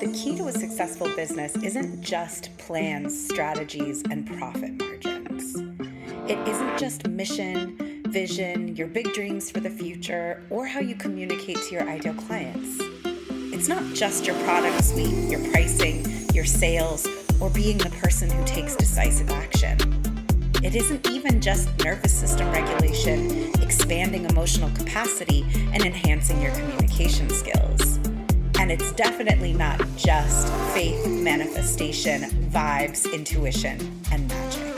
The key to a successful business isn't just plans, strategies, and profit margins. It isn't just mission, vision, your big dreams for the future, or how you communicate to your ideal clients. It's not just your product suite, your pricing, your sales, or being the person who takes decisive action. It isn't even just nervous system regulation, expanding emotional capacity, and enhancing your communication skills. And it's definitely not just faith, manifestation, vibes, intuition, and magic.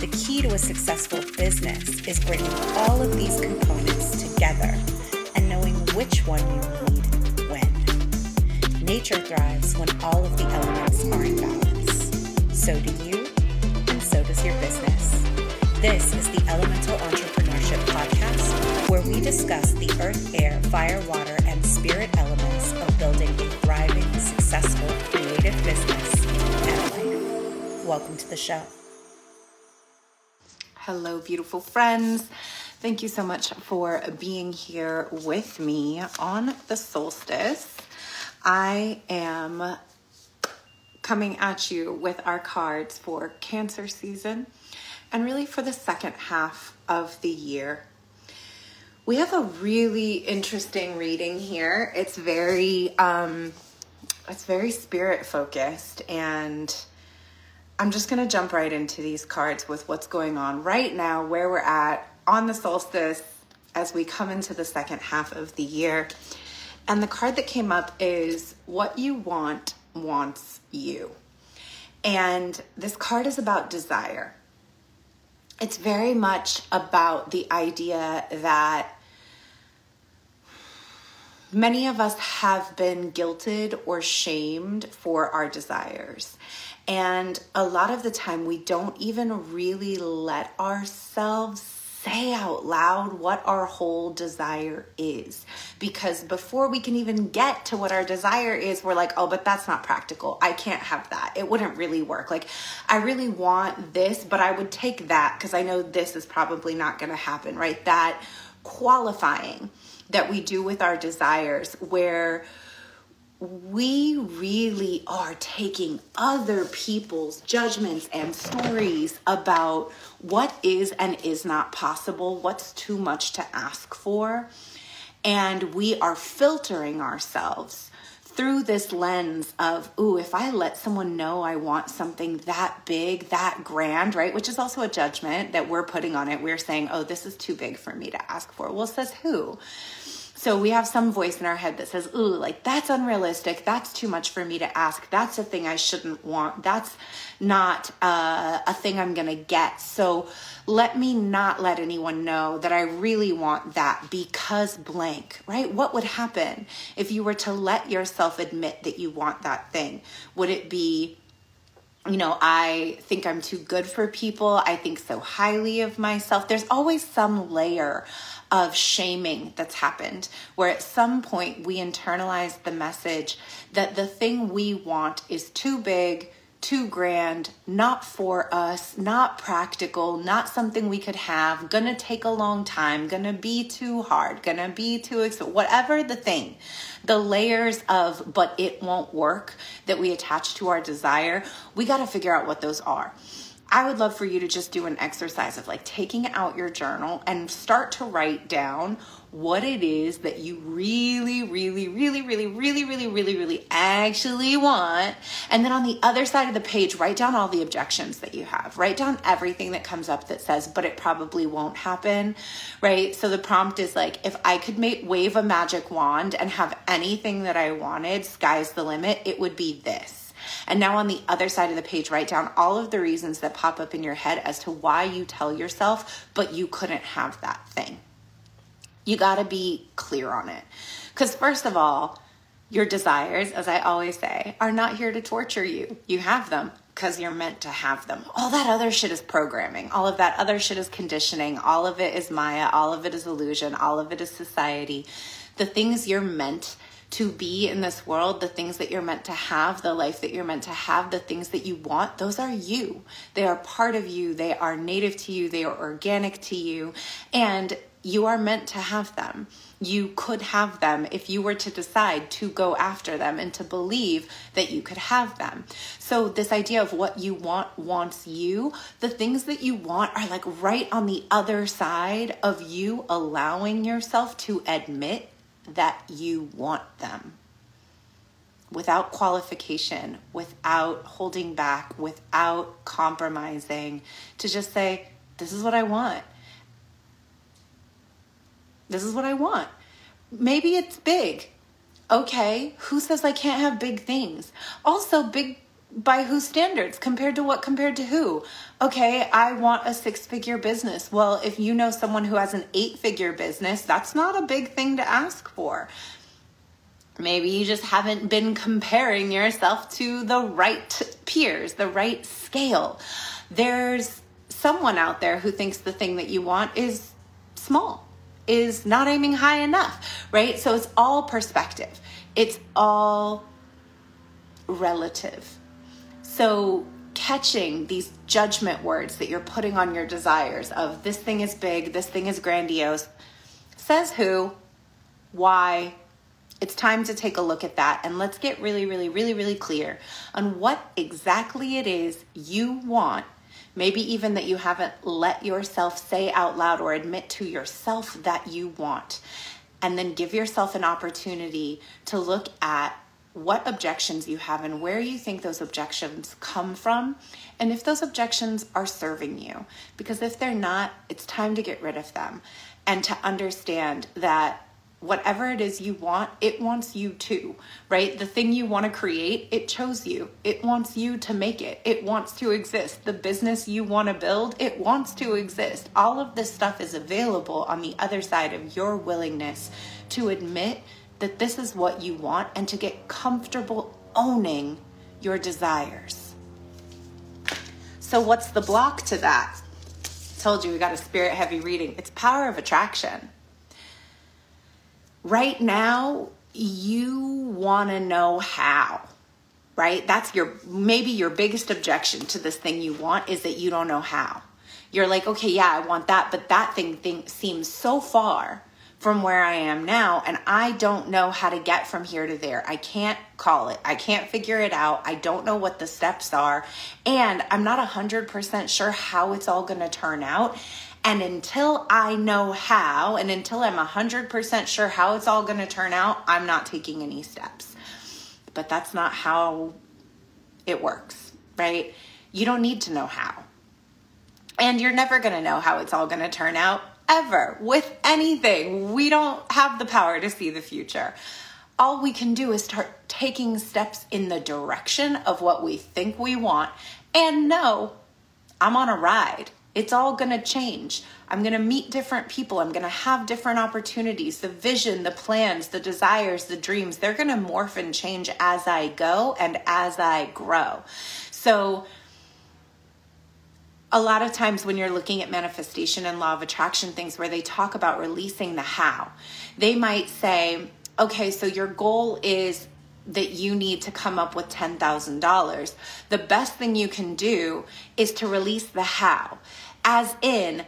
The key to a successful business is bringing all of these components together and knowing which one you need when. Nature thrives when all of the elements are in balance. So do you, and so does your business. This is the Elemental Entrepreneurship Podcast, where we discuss the earth, air, fire, water, spirit elements of building a thriving, successful, creative business and life. Welcome to the show. Hello, beautiful friends. Thank you so much for being here with me on the solstice. I am coming at you with our cards for Cancer season and really for the second half of the year. We have a really interesting reading here. It's very um it's very spirit focused and I'm just going to jump right into these cards with what's going on right now, where we're at on the solstice as we come into the second half of the year. And the card that came up is What You Want Wants You. And this card is about desire. It's very much about the idea that many of us have been guilted or shamed for our desires. And a lot of the time, we don't even really let ourselves say out loud what our whole desire is. Because before we can even get to what our desire is, we're like, oh, but that's not practical. I can't have that. It wouldn't really work. Like, I really want this, but I would take that because I know this is probably not going to happen, right? That qualifying that we do with our desires, where we really are taking other people's judgments and stories about what is and is not possible, what's too much to ask for. And we are filtering ourselves through this lens of, ooh, if I let someone know I want something that big, that grand, right? Which is also a judgment that we're putting on it. We're saying, oh, this is too big for me to ask for. Well, says who? So we have some voice in our head that says, ooh, like that's unrealistic. That's too much for me to ask. That's a thing I shouldn't want. That's not uh, a thing I'm going to get. So let me not let anyone know that I really want that because blank, right? What would happen if you were to let yourself admit that you want that thing? Would it be, you know, I think I'm too good for people. I think so highly of myself. There's always some layer of shaming that's happened, where at some point we internalize the message that the thing we want is too big, too grand, not for us, not practical, not something we could have, gonna take a long time, gonna be too hard, gonna be too expensive, whatever the thing. The layers of, but it won't work that we attach to our desire, we gotta figure out what those are. I would love for you to just do an exercise of like taking out your journal and start to write down what it is that you really, really, really, really, really, really, really, really actually want. And then on the other side of the page, write down all the objections that you have. Write down everything that comes up that says, but it probably won't happen, right? So the prompt is like, if I could make wave a magic wand and have anything that I wanted, sky's the limit, it would be this. And now on the other side of the page, write down all of the reasons that pop up in your head as to why you tell yourself, but you couldn't have that thing. You got to be clear on it. Because, first of all, your desires, as I always say, are not here to torture you. You have them because you're meant to have them. All that other shit is programming. All of that other shit is conditioning. All of it is Maya. All of it is illusion. All of it is society. The things you're meant to be in this world, the things that you're meant to have, the life that you're meant to have, the things that you want, those are you. They are part of you. They are native to you. They are organic to you. And you are meant to have them. you could have them if you were to decide to go after them and to believe that you could have them. So, this idea of what you want wants you, the things that you want are like right on the other side of you allowing yourself to admit that you want them without qualification, without holding back, without compromising, to just say, This is what I want. This is what I want. Maybe it's big. Okay, who says I can't have big things? Also, big by whose standards? Compared to what? Compared to who? Okay i want a six figure business. Well if you know someone who has an eight figure business that's not a big thing to ask for. Maybe you just haven't been comparing yourself to the right peers the right scale. There's someone out there who thinks the thing that you want is small is not aiming high enough, right? So it's all perspective, it's all relative. So catching these judgment words that you're putting on your desires of this thing is big, this thing is grandiose, says who, why, it's time to take a look at that and let's get really, really, really, really clear on what exactly it is you want Maybe even that you haven't let yourself say out loud or admit to yourself that you want. And then give yourself an opportunity to look at what objections you have and where you think those objections come from, and if those objections are serving you. Because if they're not, it's time to get rid of them and to understand that whatever it is you want, it wants you too, right? The thing you want to create, it chose you. It wants you to make it. It wants to exist. The business you want to build, it wants to exist. All of this stuff is available on the other side of your willingness to admit that this is what you want and to get comfortable owning your desires. So, what's the block to that? I told you we got a spirit heavy reading. It's power of attraction right now you want to know how right? That's your maybe your biggest objection to this thing you want is that you don't know how. You're like okay yeah i want that but that thing, thing seems so far from where i am now and i don't know how to get from here to there. I can't call it. I can't figure it out. I don't know what the steps are and i'm not 100% sure how it's all going to turn out and until I know how, and until I'm 100% sure how it's all going to turn out, I'm not taking any steps. But that's not how it works, right? You don't need to know how. And you're never going to know how it's all going to turn out ever with anything. We don't have the power to see the future. All we can do is start taking steps in the direction of what we think we want and know I'm on a ride. It's all going to change. I'm going to meet different people. I'm going to have different opportunities. The vision, the plans, the desires, the dreams, they're going to morph and change as I go and as I grow. So, a lot of times when you're looking at manifestation and law of attraction things where they talk about releasing the how, they might say, okay, so your goal is that you need to come up with $10,000. The best thing you can do is to release the how as in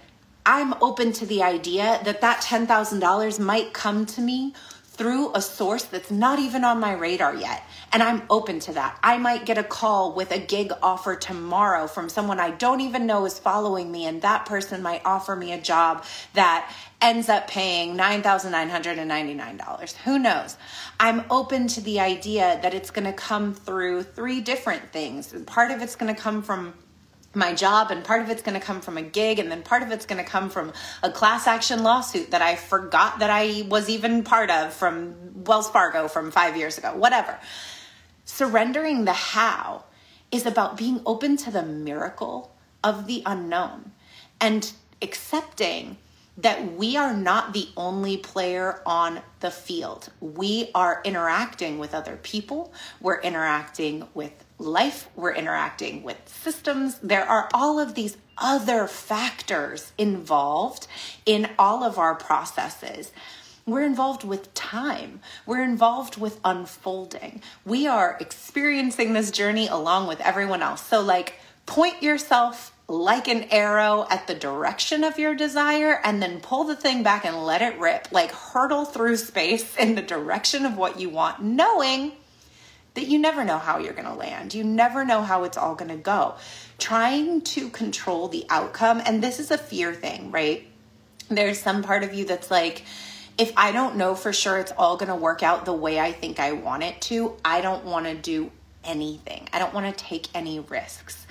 I'm open to the idea that that $10,000 might come to me through a source that's not even on my radar yet. And I'm open to that. I might get a call with a gig offer tomorrow from someone I don't even know is following me, and that person might offer me a job that ends up paying $9,999. Who knows? I'm open to the idea that it's gonna come through three different things. Part of it's gonna come from my job and part of it's going to come from a gig and then part of it's going to come from a class action lawsuit that I forgot that I was even part of from Wells Fargo from 5 years ago whatever surrendering the how is about being open to the miracle of the unknown and accepting that we are not the only player on the field. We are interacting with other people, we're interacting with life, we're interacting with systems. There are all of these other factors involved in all of our processes. We're involved with time. We're involved with unfolding. We are experiencing this journey along with everyone else. So, like, point yourself like an arrow at the direction of your desire and then pull the thing back and let it rip, like hurtle through space in the direction of what you want, knowing that you never know how you're going to land. You never know how it's all going to go. Trying to control the outcome, and this is a fear thing, right? There's some part of you that's like, if I don't know for sure it's all going to work out the way I think I want it to, I don't want to do anything. I don't want to take any risks.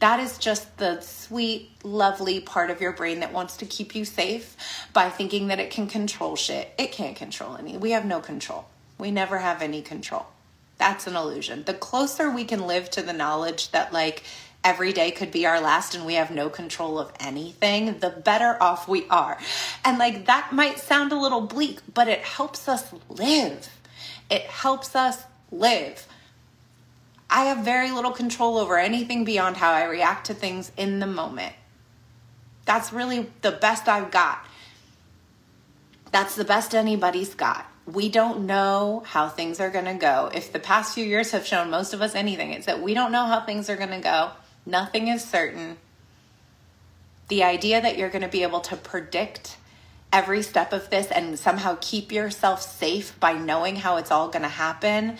That is just the sweet, lovely part of your brain that wants to keep you safe by thinking that it can control shit. It can't control any. We have no control. We never have any control. That's an illusion. The closer we can live to the knowledge that, like, every day could be our last and we have no control of anything, the better off we are. And like that might sound a little bleak, but it helps us live. It helps us live. I have very little control over anything beyond how I react to things in the moment. That's really the best I've got. That's the best anybody's got. We don't know how things are going to go. If the past few years have shown most of us anything, it's that we don't know how things are going to go. Nothing is certain. The idea that you're going to be able to predict every step of this and somehow keep yourself safe by knowing how it's all going to happen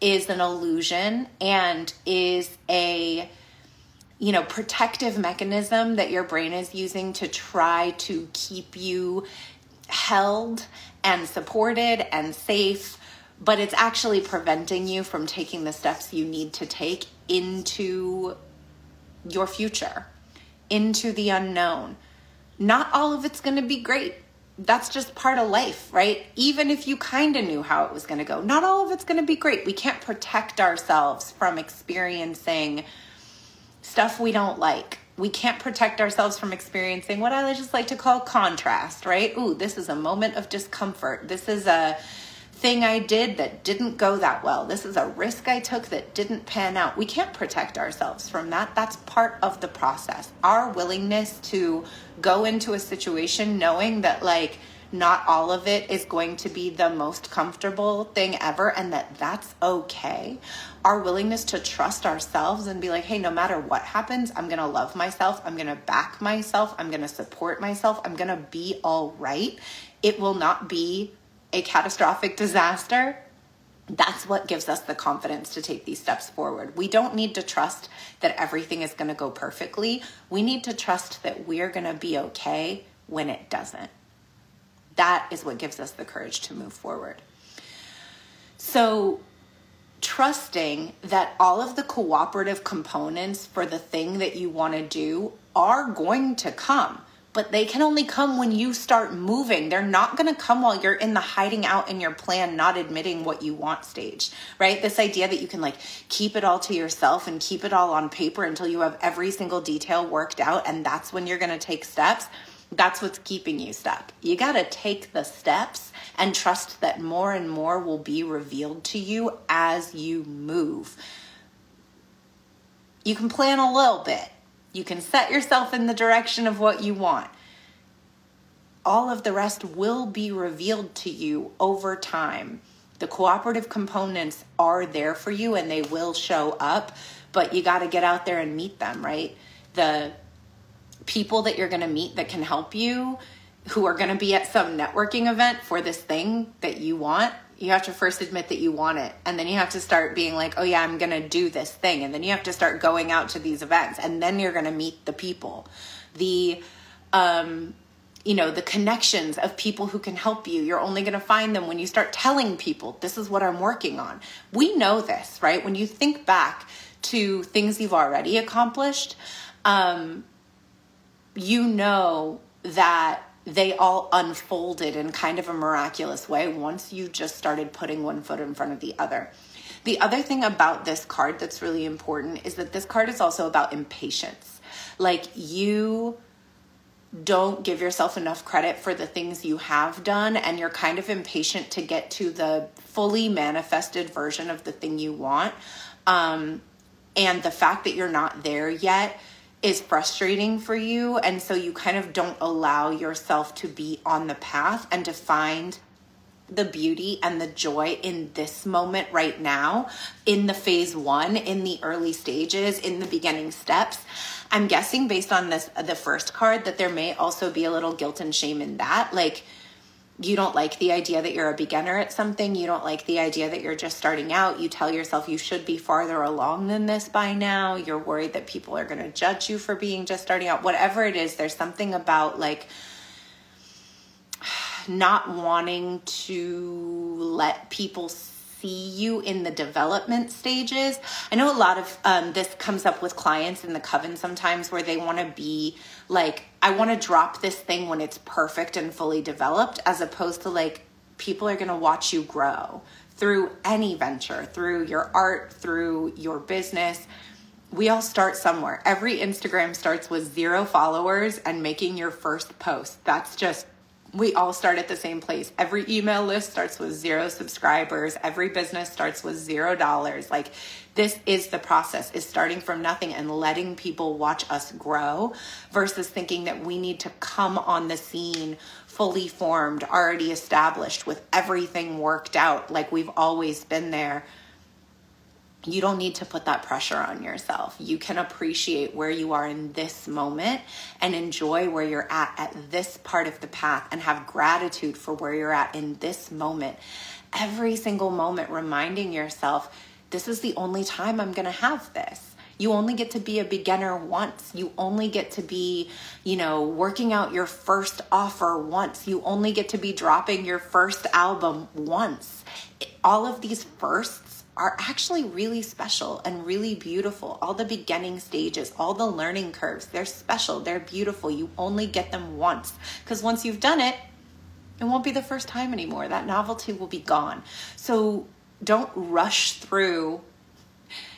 is an illusion and is a you know protective mechanism that your brain is using to try to keep you held and supported and safe but it's actually preventing you from taking the steps you need to take into your future into the unknown. Not all of it's going to be great. That's just part of life, right? Even if you kind of knew how it was going to go, not all of it's going to be great. We can't protect ourselves from experiencing stuff we don't like. We can't protect ourselves from experiencing what I just like to call contrast, right? Ooh, this is a moment of discomfort. This is a thing I did that didn't go that well. This is a risk I took that didn't pan out. We can't protect ourselves from that. That's part of the process. Our willingness to go into a situation knowing that, like, not all of it is going to be the most comfortable thing ever and that that's okay. Our willingness to trust ourselves and be like, hey, no matter what happens, I'm gonna love myself, I'm gonna back myself, I'm gonna support myself, I'm gonna be all right. It will not be a catastrophic disaster, that's what gives us the confidence to take these steps forward. We don't need to trust that everything is going to go perfectly. We need to trust that we're going to be okay when it doesn't. That is what gives us the courage to move forward. So, trusting that all of the cooperative components for the thing that you want to do are going to come but they can only come when you start moving. They're not going to come while you're in the hiding out in your plan, not admitting what you want stage, right? This idea that you can like keep it all to yourself and keep it all on paper until you have every single detail worked out, and that's when you're going to take steps. That's what's keeping you stuck. You got to take the steps and trust that more and more will be revealed to you as you move. You can plan a little bit you can set yourself in the direction of what you want. All of the rest will be revealed to you over time. The cooperative components are there for you and they will show up, but you got to get out there and meet them, right? The people that you're going to meet that can help you who are going to be at some networking event for this thing that you want you have to first admit that you want it. And then you have to start being like oh yeah i'm gonna do this thing. And then you have to start going out to these events. And then you're gonna meet the people. The um you know the connections of people who can help you. You're only going to find them when you start telling people this is what i'm working on. We know this right? When you think back to things you've already accomplished um, you know that they all unfolded in kind of a miraculous way once you just started putting one foot in front of the other. The other thing about this card that's really important is that this card is also about impatience. Like you don't give yourself enough credit for the things you have done, and you're kind of impatient to get to the fully manifested version of the thing you want. Um, and the fact that you're not there yet is frustrating for you. And so you kind of don't allow yourself to be on the path and to find the beauty and the joy in this moment right now, in the phase one, in the early stages, in the beginning steps. I'm guessing based on this the first card that there may also be a little guilt and shame in that. Like you don't like the idea that you're a beginner at something, you don't like the idea that you're just starting out, you tell yourself you should be farther along than this by now, you're worried that people are going to judge you for being just starting out, whatever it is, there's something about like not wanting to let people see you in the development stages. I know a lot of um, this comes up with clients in the coven sometimes where they want to be like, I want to drop this thing when it's perfect and fully developed, as opposed to like, people are going to watch you grow through any venture, through your art, through your business. We all start somewhere. Every Instagram starts with zero followers and making your first post. That's just we all start at the same place. Every email list starts with zero subscribers. Every business starts with zero dollars. Like this is the process is starting from nothing and letting people watch us grow versus thinking that we need to come on the scene fully formed, already established with everything worked out like we've always been there you don't need to put that pressure on yourself. You can appreciate where you are in this moment and enjoy where you're at at this part of the path and have gratitude for where you're at in this moment. Every single moment, reminding yourself, this is the only time I'm going to have this. You only get to be a beginner once. You only get to be, you know, working out your first offer once. You only get to be dropping your first album once. All of these firsts are actually really special and really beautiful. All the beginning stages, all the learning curves, they're special, they're beautiful. You only get them once because once you've done it, it won't be the first time anymore. That novelty will be gone. So don't rush through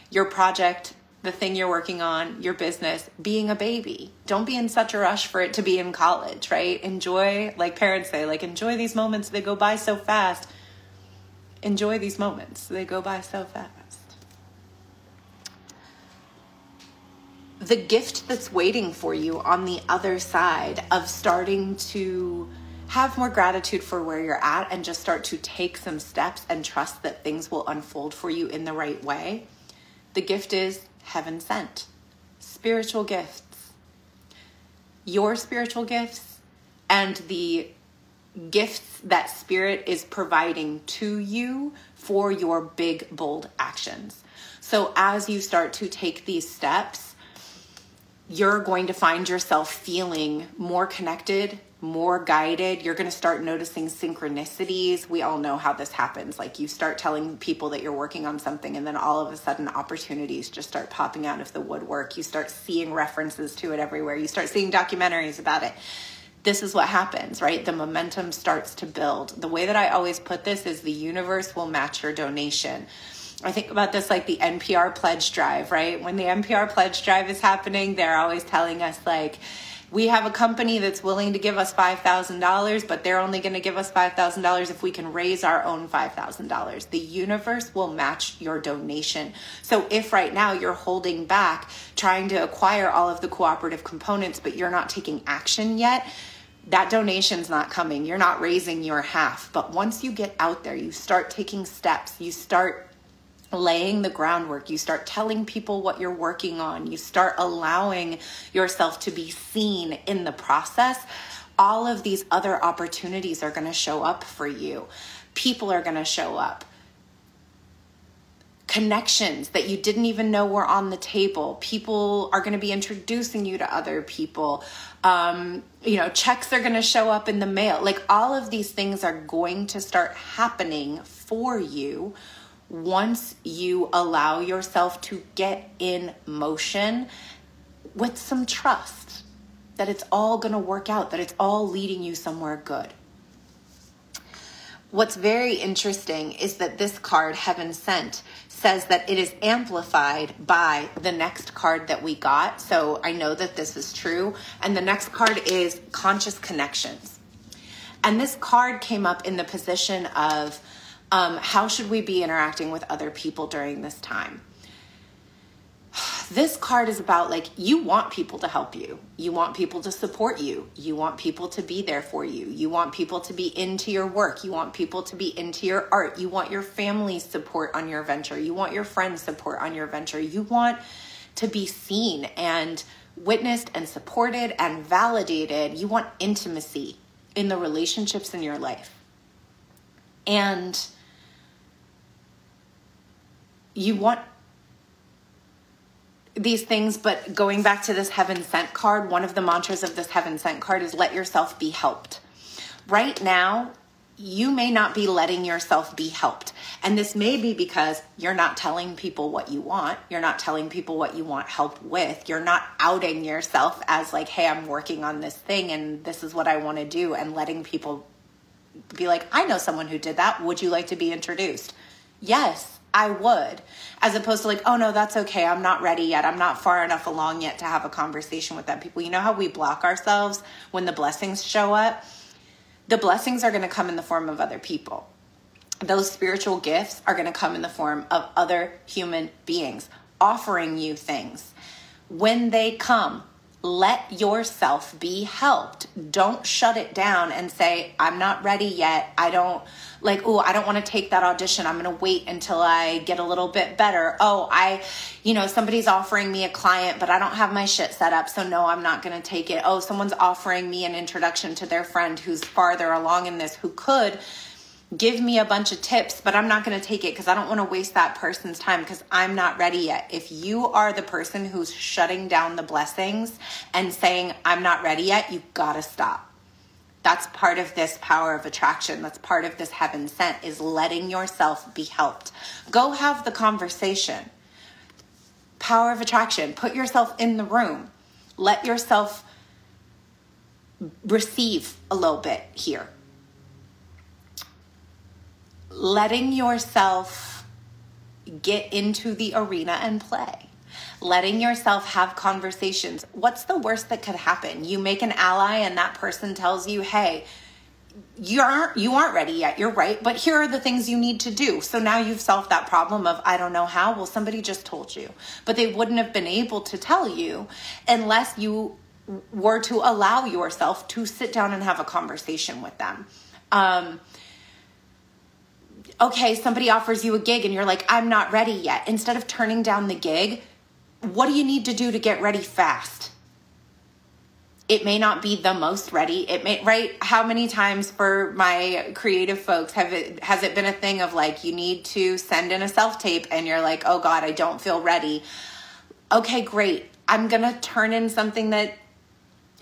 your project, the thing you're working on, your business, being a baby. Don't be in such a rush for it to be in college, right? Enjoy, like parents say, like enjoy these moments, they go by so fast enjoy these moments. They go by so fast. The gift that's waiting for you on the other side of starting to have more gratitude for where you're at and just start to take some steps and trust that things will unfold for you in the right way. The gift is heaven sent, spiritual gifts. Your spiritual gifts and the gifts that spirit is providing to you for your big, bold actions. So, as you start to take these steps, you're going to find yourself feeling more connected, more guided. You're going to start noticing synchronicities. We all know how this happens. Like you start telling people that you're working on something, and then all of a sudden, opportunities just start popping out of the woodwork. You start seeing references to it everywhere. You start seeing documentaries about it this is what happens, right? The momentum starts to build. The way that I always put this is the universe will match your donation. I think about this like the NPR pledge drive, right? When the NPR pledge drive is happening, they're always telling us, like, we have a company that's willing to give us $5,000, but they're only going to give us $5,000 if we can raise our own $5,000. The universe will match your donation. So if right now you're holding back trying to acquire all of the cooperative components, but you're not taking action yet, that donation's not coming. You're not raising your half. But once you get out there, you start taking steps, you start laying the groundwork, you start telling people what you're working on, you start allowing yourself to be seen in the process. All of these other opportunities are going to show up for you. People are going to show up connections that you didn't even know were on the table. People are going to be introducing you to other people. Um, you know, checks are going to show up in the mail. Like all of these things are going to start happening for you once you allow yourself to get in motion with some trust that it's all going to work out, that it's all leading you somewhere good. What's very interesting is that this card, Heaven Sent, says that it is amplified by the next card that we got. So I know that this is true. And the next card is conscious connections. And this card came up in the position of um, how should we be interacting with other people during this time? This card is about like you want people to help you. You want people to support you. You want people to be there for you. You want people to be into your work. You want people to be into your art. You want your family's support on your venture. You want your friends' support on your venture. You want to be seen and witnessed and supported and validated. You want intimacy in the relationships in your life. And you want these things, but going back to this heaven sent card, one of the mantras of this heaven sent card is let yourself be helped. Right now, you may not be letting yourself be helped. And this may be because you're not telling people what you want. You're not telling people what you want help with. You're not outing yourself as, like, hey, I'm working on this thing and this is what I want to do, and letting people be like, I know someone who did that. Would you like to be introduced? Yes, I would. As opposed to like, oh no, that's okay. I'm not ready yet. I'm not far enough along yet to have a conversation with that people. You know how we block ourselves when the blessings show up? The blessings are going to come in the form of other people. Those spiritual gifts are going to come in the form of other human beings offering you things. When they come, let yourself be helped. Don't shut it down and say, I'm not ready yet. I don't like, oh, I don't want to take that audition. I'm going to wait until I get a little bit better. Oh, I, you know, somebody's offering me a client, but I don't have my shit set up. So no, I'm not going to take it. Oh, someone's offering me an introduction to their friend who's farther along in this who could give me a bunch of tips, but I'm not going to take it because I don't want to waste that person's time because I'm not ready yet. If you are the person who's shutting down the blessings and saying, I'm not ready yet, you got to stop. That's part of this power of attraction. That's part of this heaven sent is letting yourself be helped. Go have the conversation. Power of attraction. Put yourself in the room. Let yourself receive a little bit here letting yourself get into the arena and play. Letting yourself have conversations. What's the worst that could happen? You make an ally and that person tells you hey you aren't you aren't ready yet. You're right but here are the things you need to do. So now you've solved that problem of i don't know how. Well somebody just told you but they wouldn't have been able to tell you unless you were to allow yourself to sit down and have a conversation with them. Um, okay, somebody offers you a gig and you're like, I'm not ready yet. Instead of turning down the gig, what do you need to do to get ready fast? It may not be the most ready. It may right. How many times for my creative folks have it has it been a thing of like you need to send in a self tape and you're like, oh God, I don't feel ready. Okay, great. I'm gonna turn in something that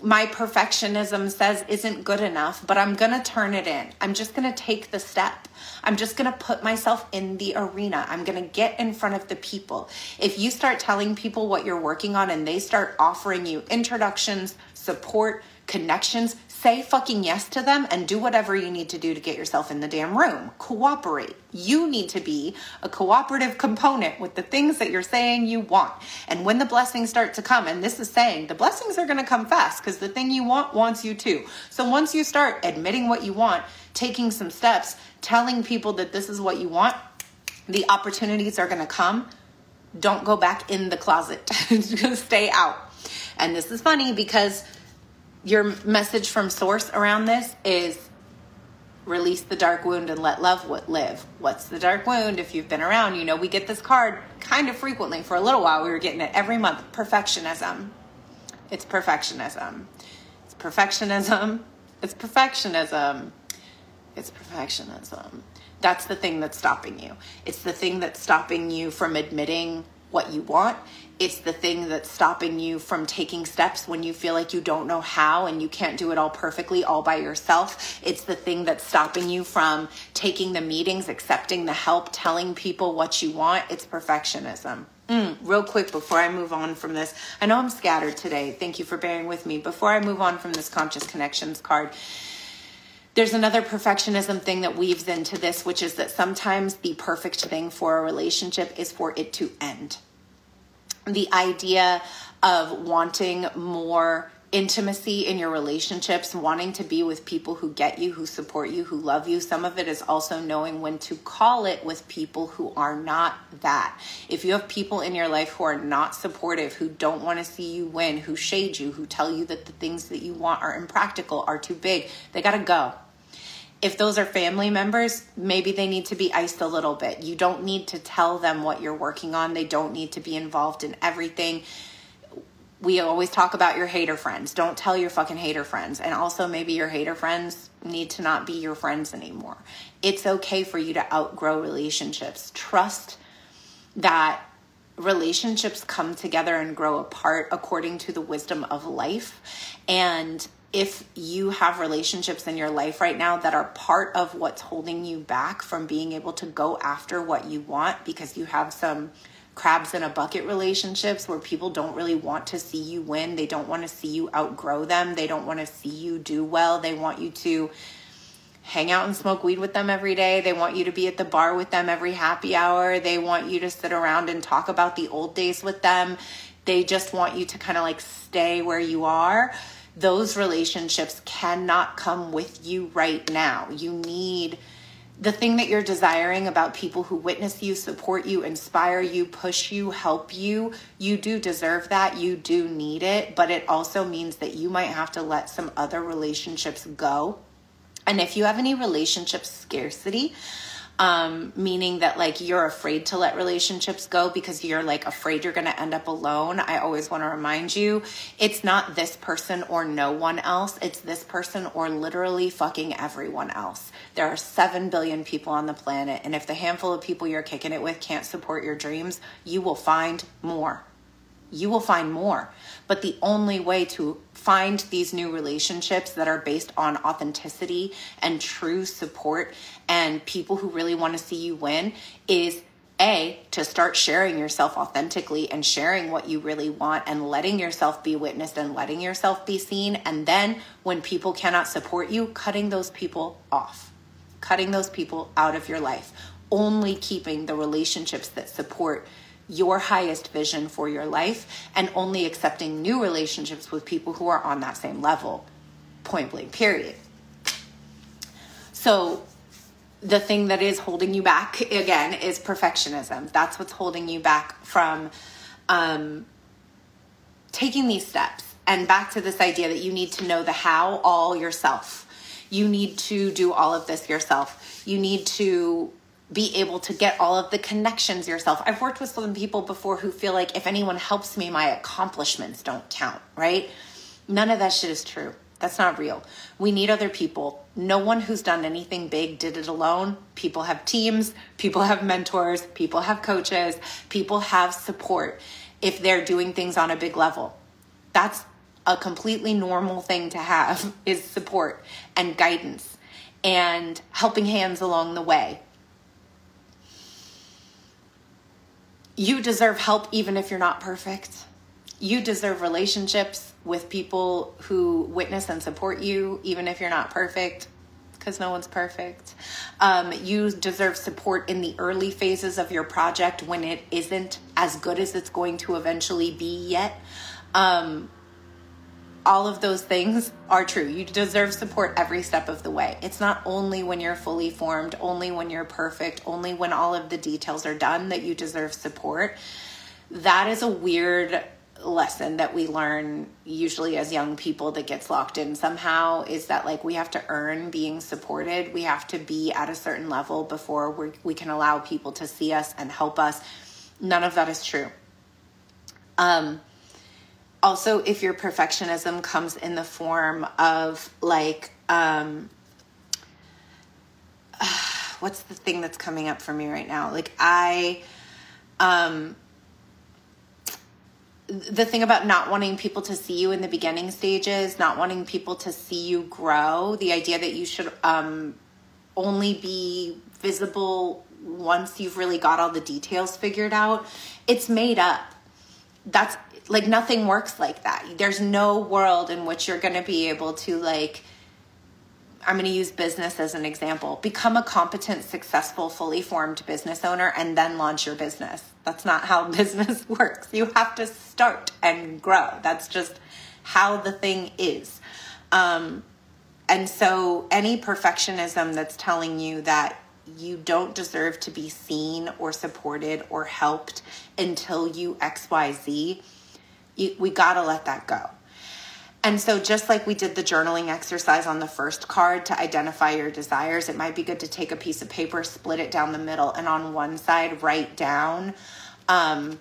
my perfectionism says isn't good enough, but I'm gonna turn it in. I'm just gonna take the step. I'm just gonna put myself in the arena. I'm gonna get in front of the people. If you start telling people what you're working on and they start offering you introductions, support, connections, say fucking yes to them and do whatever you need to do to get yourself in the damn room. Cooperate. You need to be a cooperative component with the things that you're saying you want. And when the blessings start to come, and this is saying the blessings are going to come fast because the thing you want wants you too. So once you start admitting what you want, taking some steps, telling people that this is what you want, the opportunities are going to come. Don't go back in the closet. Stay out. And this is funny because your message from source around this is release the dark wound and let love live. What's the dark wound? If you've been around, you know we get this card kind of frequently. For a little while, we were getting it every month. Perfectionism. It's perfectionism. It's perfectionism. It's perfectionism. It's perfectionism. That's the thing that's stopping you. It's the thing that's stopping you from admitting what you want. It's the thing that's stopping you from taking steps when you feel like you don't know how and you can't do it all perfectly all by yourself. It's the thing that's stopping you from taking the meetings, accepting the help, telling people what you want. It's perfectionism. Mm, real quick before I move on from this, I know I'm scattered today. Thank you for bearing with me. Before I move on from this conscious connections card, there's another perfectionism thing that weaves into this, which is that sometimes the perfect thing for a relationship is for it to end. The idea of wanting more intimacy in your relationships, wanting to be with people who get you, who support you, who love you. Some of it is also knowing when to call it with people who are not that. If you have people in your life who are not supportive, who don't want to see you win, who shade you, who tell you that the things that you want are impractical, are too big, they got to go. If those are family members, maybe they need to be iced a little bit. You don't need to tell them what you're working on. They don't need to be involved in everything we always talk about your hater friends. Don't tell your fucking hater friends. And also, maybe your hater friends need to not be your friends anymore. It's okay for you to outgrow relationships. Trust that relationships come together and grow apart according to the wisdom of life. And if you have relationships in your life right now that are part of what's holding you back from being able to go after what you want because you have some crabs in a bucket relationships where people don't really want to see you win. They don't want to see you outgrow them. They don't want to see you do well. They want you to hang out and smoke weed with them every day. They want you to be at the bar with them every happy hour. They want you to sit around and talk about the old days with them. They just want you to kind of like stay where you are. Those relationships cannot come with you right now. You need the thing that you're desiring about people who witness you, support you, inspire you, push you, help you, you do deserve that. You do need it. But it also means that you might have to let some other relationships go. And if you have any relationship scarcity, um, meaning that like you're afraid to let relationships go because you're like afraid you're going to end up alone. I always want to remind you it's not this person or no one else, it's this person or literally fucking everyone else. There are 7 billion people on the planet, and if the handful of people you're kicking it with can't support your dreams, you will find more you will find more. But the only way to find these new relationships that are based on authenticity and true support and people who really want to see you win is a to start sharing yourself authentically and sharing what you really want and letting yourself be witnessed and letting yourself be seen. And then when people cannot support you cutting those people off cutting those people out of your life only keeping the relationships that support your highest vision for your life and only accepting new relationships with people who are on that same level. Point blank, period. So, the thing that is holding you back again is perfectionism. That's what's holding you back from um, taking these steps. And back to this idea that you need to know the how all yourself. You need to do all of this yourself. You need to be able to get all of the connections yourself. I've worked with some people before who feel like if anyone helps me, my accomplishments don't count, right? None of that shit is true. That's not real. We need other people. No one who's done anything big did it alone. People have teams, people have mentors, people have coaches, people have support if they're doing things on a big level. That's a completely normal thing to have is support and guidance and helping hands along the way you deserve help even if you're not perfect. You deserve relationships with people who witness and support you even if you're not perfect because no one's perfect. Um, you deserve support in the early phases of your project when it isn't as good as it's going to eventually be yet. Um, all of those things are true. You deserve support every step of the way. It's not only when you're fully formed, only when you're perfect, only when all of the details are done that you deserve support. That is a weird lesson that we learn usually as young people that gets locked in somehow is that like we have to earn being supported. We have to be at a certain level before we we can allow people to see us and help us. None of that is true. Um also if your perfectionism comes in the form of like um what's the thing that's coming up for me right now? Like i um the thing about not wanting people to see you in the beginning stages not wanting people to see you grow the idea that you should um only be visible once you've really got all the details figured out it's made up. That's like nothing works like that. There's no world in which you're going to be able to like I'm going to use business as an example. Become a competent, successful, fully formed business owner and then launch your business. That's not how business works. You have to start and grow. That's just how the thing is. Um, and so, any perfectionism that's telling you that you don't deserve to be seen or supported or helped until you XYZ, you, we gotta let that go. And so, just like we did the journaling exercise on the first card to identify your desires, it might be good to take a piece of paper, split it down the middle, and on one side, write down um,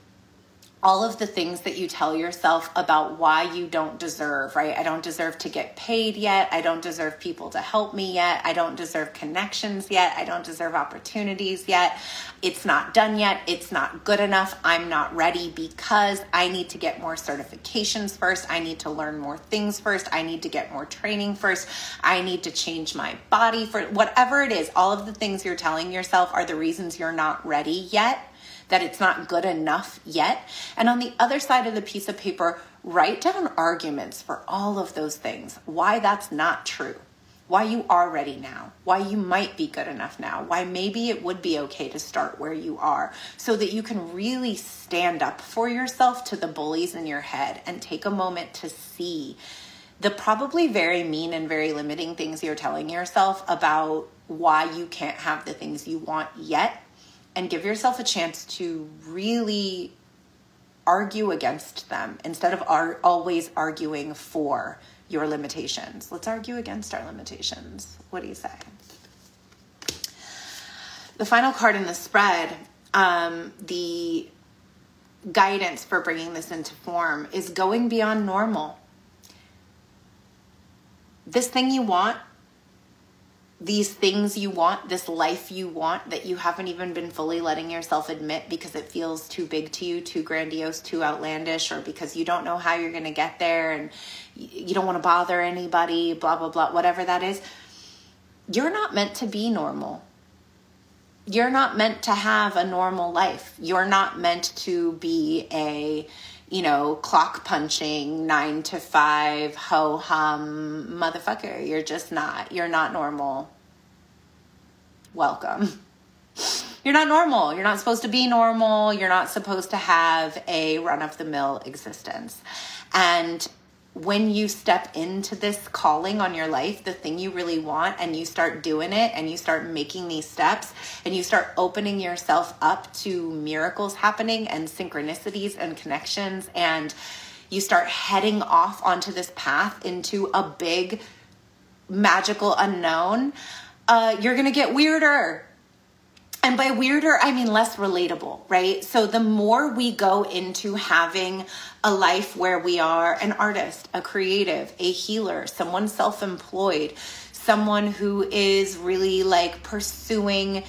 all of the things that you tell yourself about why you don't deserve, right? I don't deserve to get paid yet. I don't deserve people to help me yet. I don't deserve connections yet. I don't deserve opportunities yet. It's not done yet. It's not good enough. I'm not ready because I need to get more certifications first. I need to learn more things first. I need to get more training first. I need to change my body for whatever it is. All of the things you're telling yourself are the reasons you're not ready yet that it's not good enough yet. And on the other side of the piece of paper, write down arguments for all of those things, why that's not true. Why you are ready now, why you might be good enough now, why maybe it would be okay to start where you are, so that you can really stand up for yourself to the bullies in your head and take a moment to see the probably very mean and very limiting things you're telling yourself about why you can't have the things you want yet and give yourself a chance to really argue against them instead of ar- always arguing for your limitations. Let's argue against our limitations. What do you say? The final card in the spread, um, the guidance for bringing this into form is going beyond normal. This thing you want these things you want, this life you want that you haven't even been fully letting yourself admit because it feels too big to you, too grandiose, too outlandish, or because you don't know how you're going to get there and you don't want to bother anybody, blah, blah, blah, whatever that is. You're not meant to be normal. You're not meant to have a normal life. You're not meant to be a you know, clock punching, nine to five, ho hum, motherfucker. You're just not. You're not normal. Welcome. You're not normal. You're not supposed to be normal. You're not supposed to have a run of the mill existence. And when you step into this calling on your life, the thing you really want, and you start doing it and you start making these steps and you start opening yourself up to miracles happening and synchronicities and connections, and you start heading off onto this path into a big magical unknown, uh, you're gonna get weirder and by weirder, I mean less relatable, right? So the more we go into having a life where we are an artist, a creative, a healer, someone self employed, someone who is really like pursuing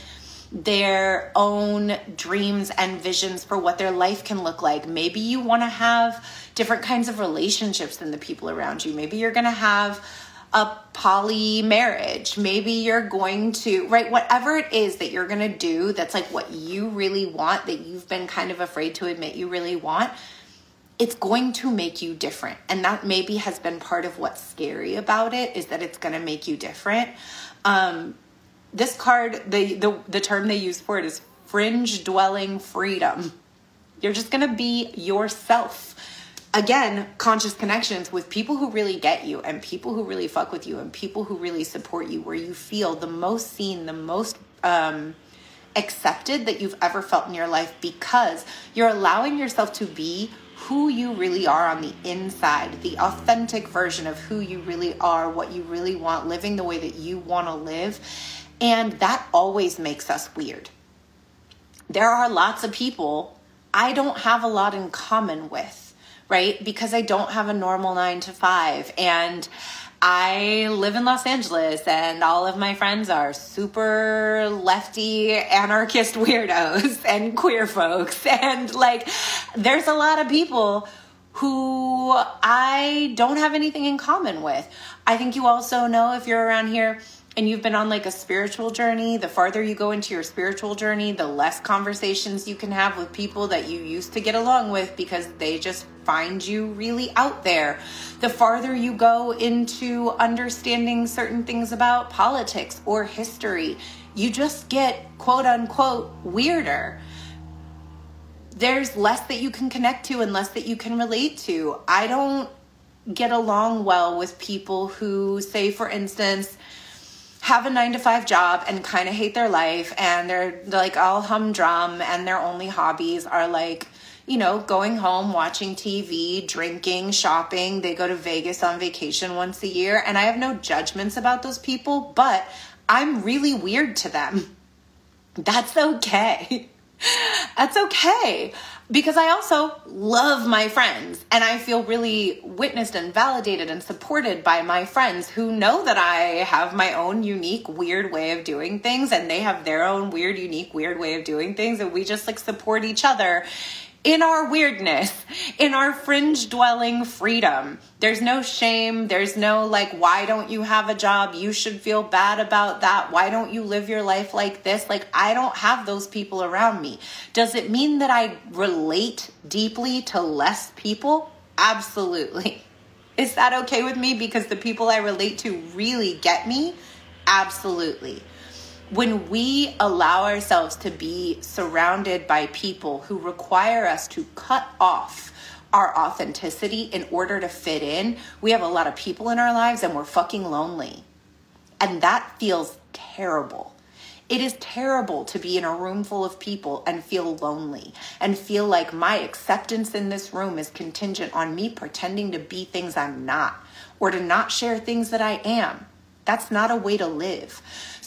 their own dreams and visions for what their life can look like. Maybe you want to have different kinds of relationships than the people around you. Maybe you're going to have a poly marriage. Maybe you're going to, right? Whatever it is that you're going to do that's like what you really want, that you've been kind of afraid to admit you really want, it's going to make you different. And that maybe has been part of what's scary about it is that it's going to make you different. Um, this card, the, the, the term they use for it is fringe dwelling freedom. You're just going to be yourself again, conscious connections with people who really get you and people who really fuck with you and people who really support you, where you feel the most seen, the most um, accepted that you've ever felt in your life because you're allowing yourself to be who you really are on the inside, the authentic version of who you really are, what you really want, living the way that you want to live. And that always makes us weird. There are lots of people I don't have a lot in common with right? Because I don't have a normal nine to five. And I live in Los Angeles and all of my friends are super lefty anarchist weirdos and queer folks. And like, there's a lot of people who I don't have anything in common with. I think you also know if you're around here and you've been on like a spiritual journey, the farther you go into your spiritual journey, the less conversations you can have with people that you used to get along with because they just find you really out there. The farther you go into understanding certain things about politics or history, you just get quote unquote weirder. There's less that you can connect to and less that you can relate to. I don't get along well with people who say for instance have a 9 to 5 job and kind of hate their life and they're like all humdrum and their only hobbies are like you know, going home, watching TV, drinking, shopping. They go to Vegas on vacation once a year. And I have no judgments about those people, but I'm really weird to them. That's okay. That's okay because I also love my friends and I feel really witnessed and validated and supported by my friends who know that I have my own unique, weird way of doing things and they have their own weird, unique, weird way of doing things. And we just like support each other in our weirdness, in our fringe dwelling freedom. There's no shame. There's no like, why don't you have a job? You should feel bad about that. Why don't you live your life like this? Like, I don't have those people around me. Does it mean that I relate deeply to less people? Absolutely. Is that okay with me? Because the people I relate to really get me? Absolutely when we allow ourselves to be surrounded by people who require us to cut off our authenticity in order to fit in, we have a lot of people in our lives and we're fucking lonely. And that feels terrible. It is terrible to be in a room full of people and feel lonely and feel like my acceptance in this room is contingent on me pretending to be things I'm not or to not share things that I am. That's not a way to live.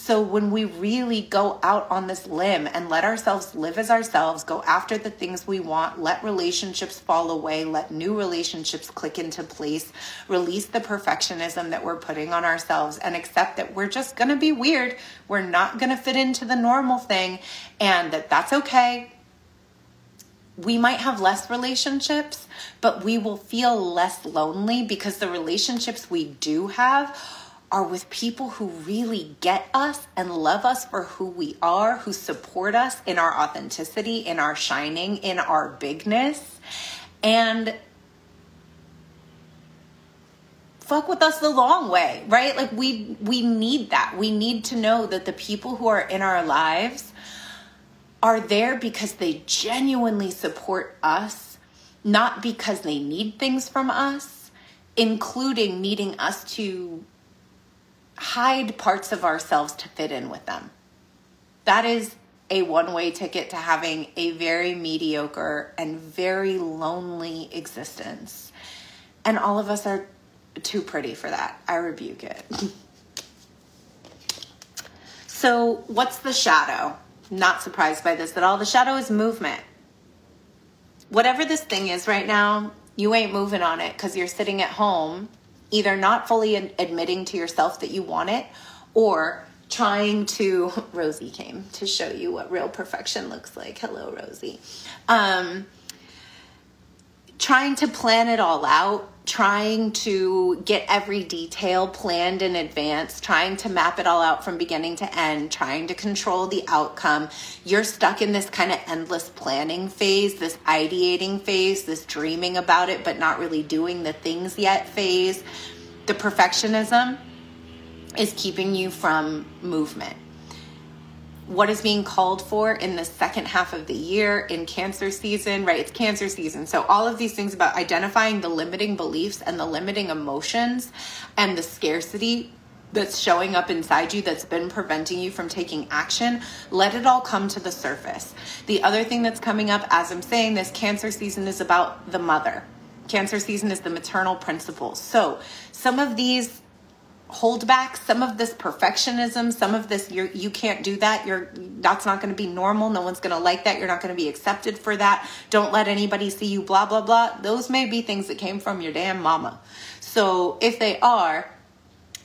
So when we really go out on this limb and let ourselves live as ourselves, go after the things we want, let relationships fall away, let new relationships click into place, release the perfectionism that we're putting on ourselves and accept that we're just going to be weird. We're not going to fit into the normal thing and that that's okay we might have less relationships, but we will feel less lonely because the relationships we do have are with people who really get us and love us for who we are, who support us in our authenticity, in our shining, in our bigness. And fuck with us the long way, right? Like we we need that. We need to know that the people who are in our lives are there because they genuinely support us, not because they need things from us, including needing us to hide parts of ourselves to fit in with them. That is a one way ticket to having a very mediocre and very lonely existence. And all of us are too pretty for that. I rebuke it. so, what's the shadow? Not surprised by this at all. The shadow is movement. Whatever this thing is right now, you ain't moving on it because you're sitting at home either not fully admitting to yourself that you want it or trying to rosie came to show you what real perfection looks like. Hello rosie. Um, trying to plan it all out trying to get every detail planned in advance, trying to map it all out from beginning to end, trying to control the outcome. You're stuck in this kind of endless planning phase, this ideating phase, this dreaming about it, but not really doing the things yet phase. The perfectionism is keeping you from movement what is being called for in the second half of the year in cancer season, right? It's cancer season. So, all of these things about identifying the limiting beliefs and the limiting emotions and the scarcity that's showing up inside you that's been preventing you from taking action, let it all come to the surface. The other thing that's coming up as I'm saying this, cancer season is about the mother. Cancer season is the maternal principle. So, some of these hold back some of this perfectionism some of this you're you can't do that you're that's not going to be normal no one's going to like that you're not going to be accepted for that don't let anybody see you blah blah blah. Those may be things that came from your damn mama. So if they are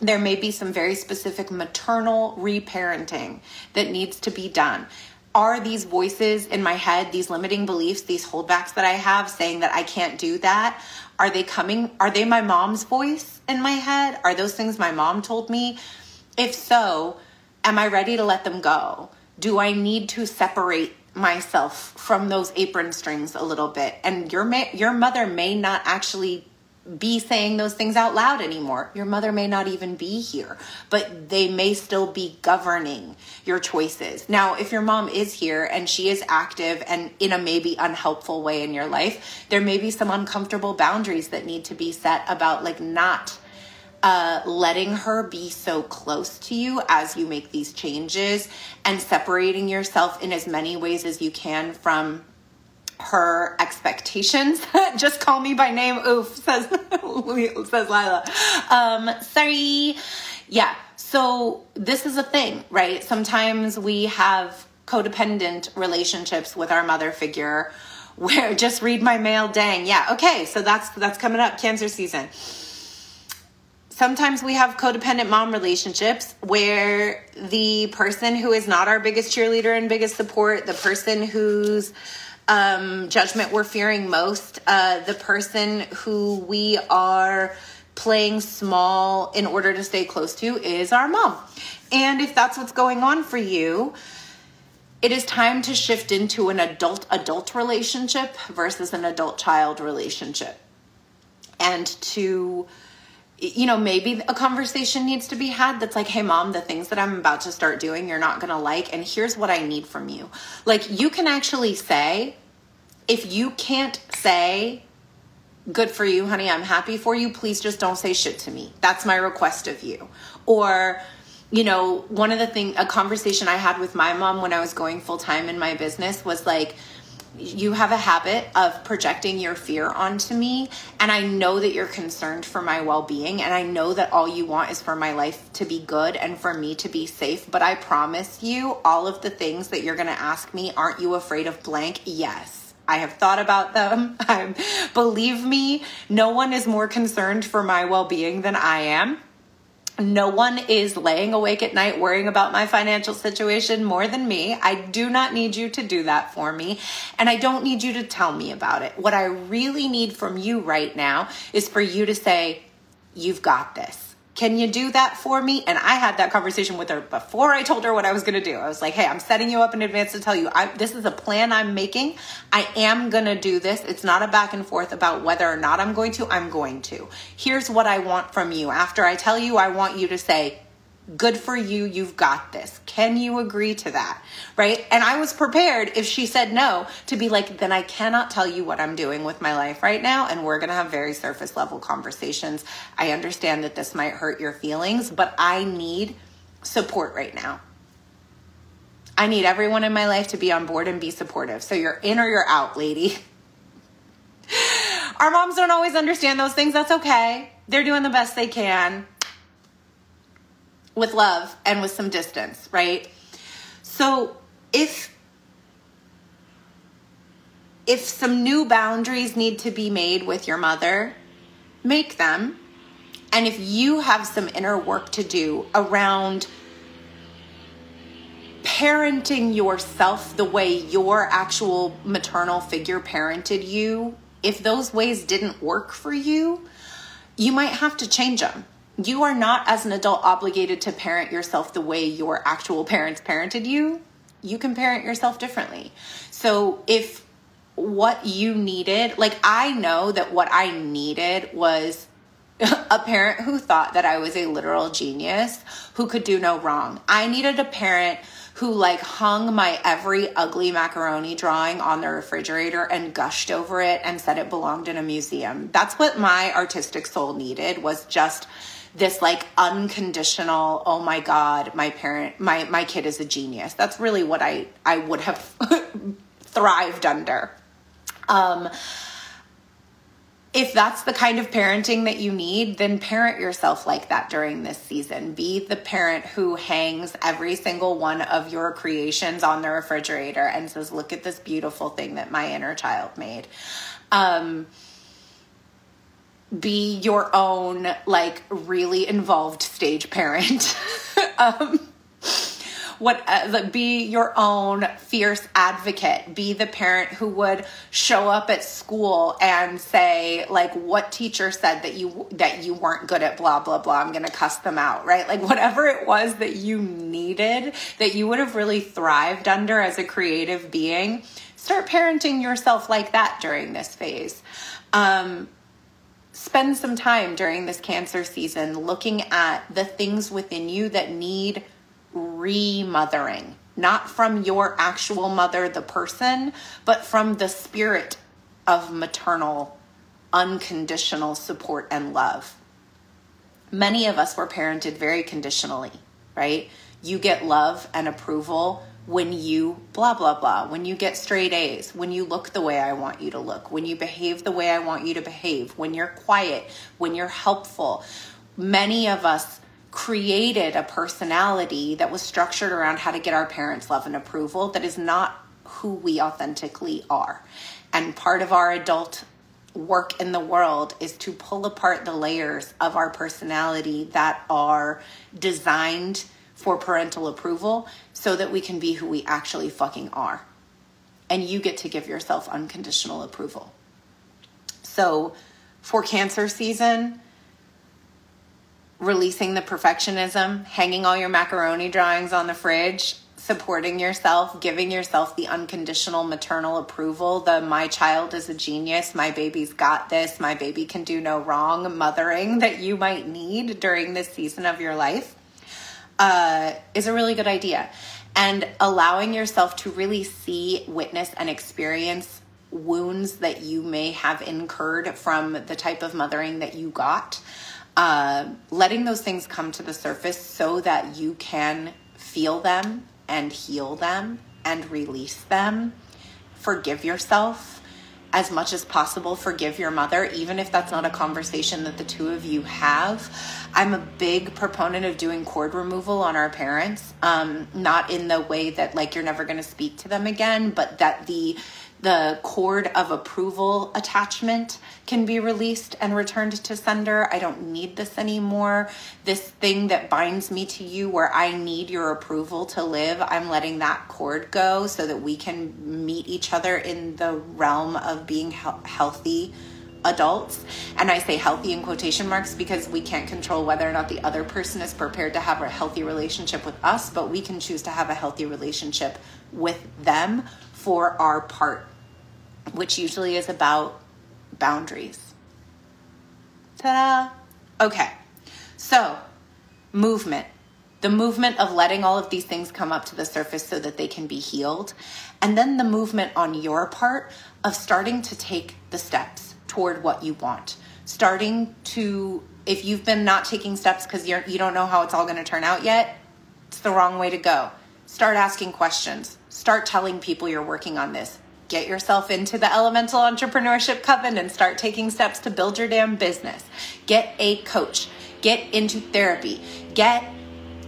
there may be some very specific maternal reparenting that needs to be done are these voices in my head, these limiting beliefs, these holdbacks that I have saying that I can't do that? Are they coming? Are they my mom's voice in my head? Are those things my mom told me? If so, am I ready to let them go? Do I need to separate myself from those apron strings a little bit? And your ma- your mother may not actually be saying those things out loud anymore. Your mother may not even be here, but they may still be governing your choices. Now, if your mom is here and she is active and in a maybe unhelpful way in your life, there may be some uncomfortable boundaries that need to be set about like not uh, letting her be so close to you as you make these changes and separating yourself in as many ways as you can from her expectations. Just call me by name. Oof, says says Lila. Um, sorry. Yeah. So this is a thing, right? Sometimes we have codependent relationships with our mother figure where just read my mail dang yeah okay so that's that's coming up cancer season sometimes we have codependent mom relationships where the person who is not our biggest cheerleader and biggest support the person whose um, judgment we're fearing most, uh, the person who we are playing small in order to stay close to is our mom. And if that's what's going on for you, it is time to shift into an adult adult relationship versus an adult child relationship. And to you know, maybe a conversation needs to be had that's like, hey, mom, the things that I'm about to start doing, you're not to like. And here's what I need from you. Like, you can actually say, if you can't say, good for you, honey, I'm happy for you, please just don't say shit to me. That's my request of you. Or, you know, one of the thing, a conversation I had with my mom when I was going full time in my business was like, you have a habit of projecting your fear onto me and i know that you're concerned for my well-being and i know that all you want is for my life to be good and for me to be safe but i promise you all of the things that you're going to ask me aren't you afraid of blank yes I have thought about them. I'm, believe me, no one is more concerned for my well being than I am. No one is laying awake at night worrying about my financial situation more than me. I do not need you to do that for me, and I don't need you to tell me about it. What I really need from you right now is for you to say, You've got this can you do that for me? And I had that conversation with her before I told her what I was going to do. I was like, hey, I'm setting you up in advance to tell you I, this is a plan I'm making. I am going to do this. It's not a back and forth about whether or not I'm going to. I'm going to. Here's what I want from you. After I tell you, I want you to say, Good for you. You've got this. Can you agree to that? Right. And I was prepared if she said no to be like, then I cannot tell you what I'm doing with my life right now. And we're going to have very surface level conversations. I understand that this might hurt your feelings, but I need support right now. I need everyone in my life to be on board and be supportive. So you're in or you're out, lady. Our moms don't always understand those things. That's okay. They're doing the best they can with love and with some distance, right? So if if some new boundaries need to be made with your mother, make them. And if you have some inner work to do around parenting yourself the way your actual maternal figure parented you, if those ways didn't work for you, you might have to change them you are not as an adult obligated to parent yourself the way your actual parents parented you. You can parent yourself differently. So if what you needed like i know that what i needed was a parent who thought that i was a literal genius who could do no wrong. I needed a parent who like hung my every ugly macaroni drawing on the refrigerator and gushed over it and said it belonged in a museum. That's what my artistic soul needed was just this like unconditional oh my god my parent my my kid is a genius that's really what i i would have thrived under um if that's the kind of parenting that you need, then parent yourself like that during this season. Be the parent who hangs every single one of your creations on the refrigerator and says, Look at this beautiful thing that my inner child made. Um, be your own like really involved stage parent. Um what uh, be your own fierce advocate. Be the parent who would show up at school and say like what teacher said that you that you weren't good at blah blah blah. I'm to cuss them out right? Like whatever it was that you needed that you would have really thrived under as a creative being start parenting yourself like that during this phase. Um spend some time during this cancer season looking at the things within you that need remothering, not from your actual mother, the person, but from the spirit of maternal, unconditional support and love. Many of us were parented very conditionally, right? You get love and approval when you blah, blah, blah, when you get straight A's, when you look the way I want you to look, when you behave the way I want you to behave, when you're quiet, when you're helpful. Many of us created a personality that was structured around how to get our parents' love and approval that is not who we authentically are. And part of our adult work in the world is to pull apart the layers of our personality that are designed for parental approval so that we can be who we actually fucking are. And you get to give yourself unconditional approval. So, for cancer season, releasing the perfectionism, hanging all your macaroni drawings on the fridge, supporting yourself, giving yourself the unconditional maternal approval, the my child is a genius, my baby's got this, my baby can do no wrong mothering that you might need during this season of your life uh, is a really good idea. And allowing yourself to really see, witness, and experience wounds that you may have incurred from the type of mothering that you got. Uh, letting those things come to the surface so that you can feel them and heal them and release them. Forgive yourself as much as possible forgive your mother, even if that's not a conversation that the two of you have. I'm a big proponent of doing cord removal on our parents, um, not in the way that like you're never going to speak to them again, but that the the cord of approval attachment can be released and returned to sender. I don't need this anymore. This thing that binds me to you, where I need your approval to live, I'm letting that cord go so that we can meet each other in the realm of being he- healthy adults. And I say healthy in quotation marks because we can't control whether or not the other person is prepared to have a healthy relationship with us, but we can choose to have a healthy relationship with them for our part which usually is about boundaries. Ta da! Okay, so movement. The movement of letting all of these things come up to the surface so that they can be healed. And then the movement on your part of starting to take the steps toward what you want. Starting to, if you've been not taking steps because you're don't know how it's all going to turn out yet, it's the wrong way to go. Start asking questions. Start telling people you're working on this get yourself into the Elemental Entrepreneurship Coven and start taking steps to build your damn business. Get a coach, get into therapy, get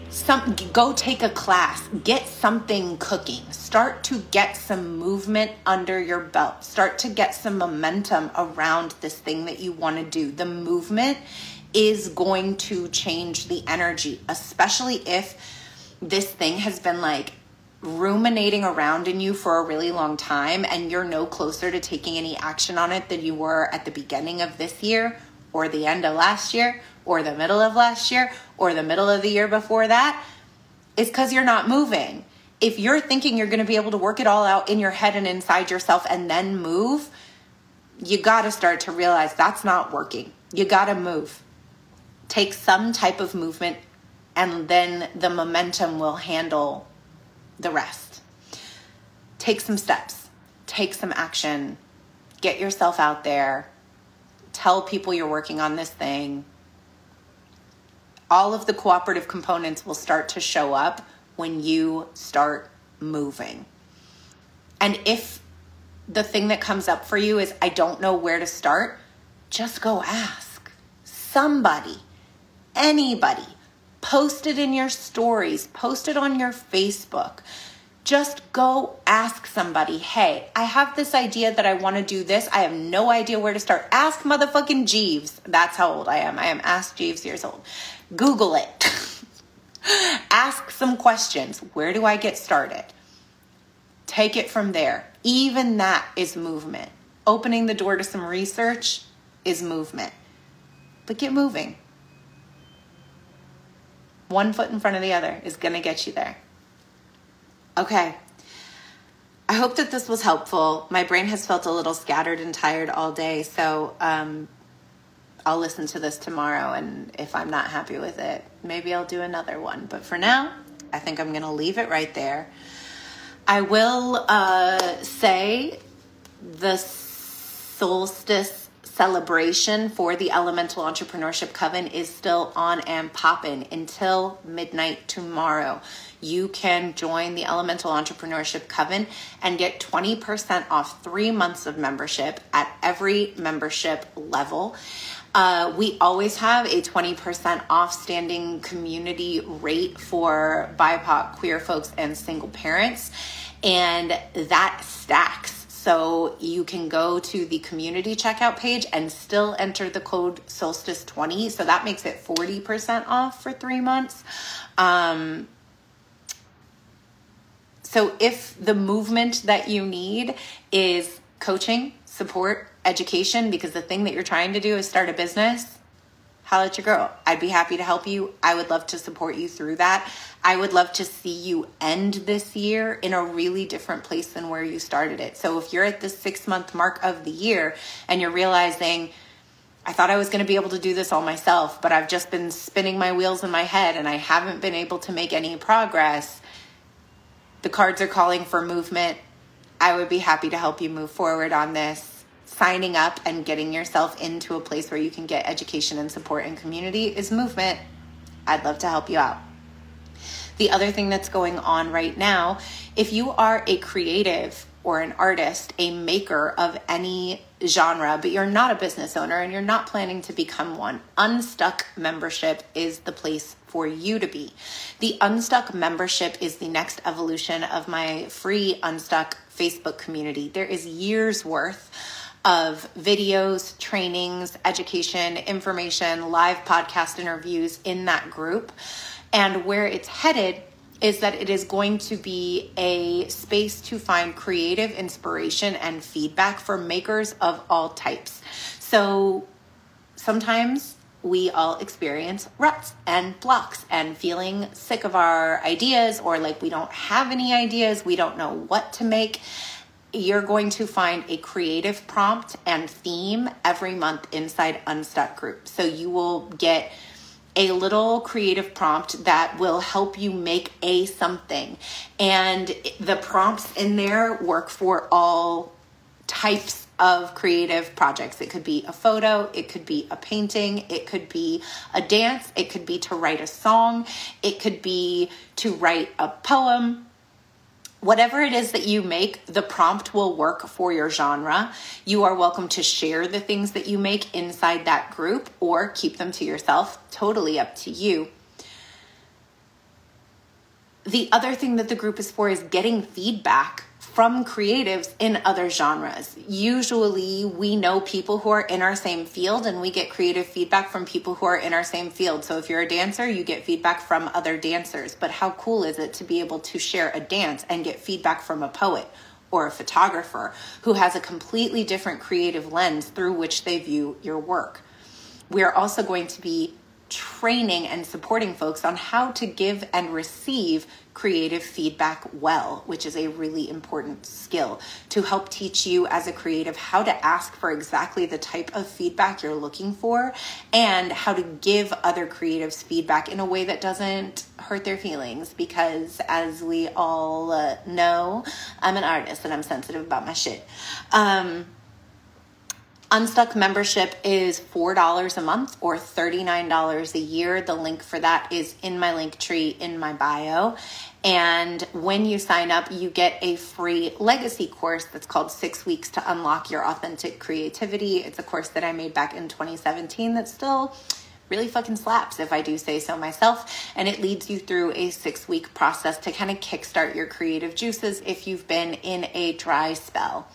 some go take a class, get something cooking. Start to get some movement under your belt. Start to get some momentum around this thing that you want to do. The movement is going to change the energy, especially if this thing has been like ruminating around in you for a really long time and you're no closer to taking any action on it than you were at the beginning of this year or the end of last year or the middle of last year or the middle of the year before that, it's because you're not moving. If you're thinking you're going to be able to work it all out in your head and inside yourself and then move, you got to start to realize that's not working. You got to move. Take some type of movement, and then the momentum will handle the rest. Take some steps, take some action, get yourself out there, tell people you're working on this thing. All of the cooperative components will start to show up when you start moving. And if the thing that comes up for you is, I don't know where to start, just go ask somebody, anybody Post it in your stories, post it on your Facebook. Just go ask somebody, hey, I have this idea that I want to do this. I have no idea where to start. Ask motherfucking Jeeves. That's how old I am. I am Ask Jeeves years old. Google it. ask some questions. Where do I get started? Take it from there. Even that is movement. Opening the door to some research is movement. But get moving one foot in front of the other is going to get you there. Okay. I hope that this was helpful. My brain has felt a little scattered and tired all day, so um, I'll listen to this tomorrow, and if I'm not happy with it, maybe I'll do another one. But for now, I think I'm going to leave it right there. I will uh, say the solstice celebration for the Elemental Entrepreneurship Coven is still on and popping until midnight tomorrow. You can join the Elemental Entrepreneurship Coven and get 20% off three months of membership at every membership level. Uh, we always have a 20% off standing community rate for BIPOC, queer folks, and single parents, and that stacks. So you can go to the community checkout page and still enter the code solstice20. So that makes it 40% off for three months. Um, so if the movement that you need is coaching, support, education, because the thing that you're trying to do is start a business, holla at your girl. I'd be happy to help you. I would love to support you through that. I would love to see you end this year in a really different place than where you started it. So if you're at the six month mark of the year and you're realizing, I thought I was going to be able to do this all myself, but I've just been spinning my wheels in my head and I haven't been able to make any progress. The cards are calling for movement. I would be happy to help you move forward on this signing up and getting yourself into a place where you can get education and support and community is movement. I'd love to help you out. The other thing that's going on right now, if you are a creative or an artist, a maker of any genre, but you're not a business owner and you're not planning to become one, Unstuck membership is the place for you to be. The Unstuck membership is the next evolution of my free Unstuck Facebook community. There is years worth of videos, trainings, education, information, live podcast interviews in that group. And where it's headed is that it is going to be a space to find creative inspiration and feedback for makers of all types. So sometimes we all experience ruts and blocks and feeling sick of our ideas or like we don't have any ideas, we don't know what to make you're going to find a creative prompt and theme every month inside Unstuck Group. So you will get a little creative prompt that will help you make a something. And the prompts in there work for all types of creative projects. It could be a photo, it could be a painting, it could be a dance, it could be to write a song, it could be to write a poem whatever it is that you make, the prompt will work for your genre. You are welcome to share the things that you make inside that group or keep them to yourself. Totally up to you. The other thing that the group is for is getting feedback from creatives in other genres. Usually, we know people who are in our same field and we get creative feedback from people who are in our same field. So, if you're a dancer, you get feedback from other dancers. But how cool is it to be able to share a dance and get feedback from a poet? Or a photographer who has a completely different creative lens through which they view your work. We are also going to be training and supporting folks on how to give and receive creative feedback well, which is a really important skill to help teach you as a creative how to ask for exactly the type of feedback you're looking for and how to give other creatives feedback in a way that doesn't hurt their feelings. Because as we all uh, know, I'm an artist and I'm sensitive about my shit. Um, Unstuck membership is $4 a month or $39 a year. The link for that is in my link tree in my bio. And when you sign up, you get a free legacy course that's called Six Weeks to Unlock Your Authentic Creativity. It's a course that I made back in 2017 that's still really fucking slaps, if I do say so myself. And it leads you through a six week process to kind of kickstart your creative juices if you've been in a dry spell.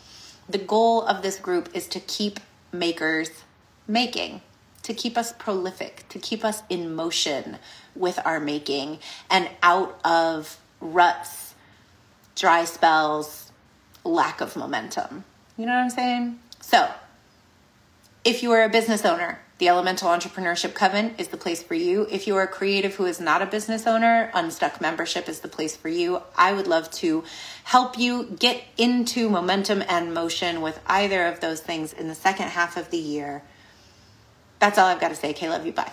The goal of this group is to keep makers making, to keep us prolific, to keep us in motion with our making and out of ruts, dry spells, lack of momentum. You know what I'm saying? So, if you are a business owner, the Elemental Entrepreneurship Coven is the place for you. If you are a creative who is not a business owner, Unstuck membership is the place for you. I would love to help you get into momentum and motion with either of those things in the second half of the year. That's all I've got to say. Okay, love you. Bye.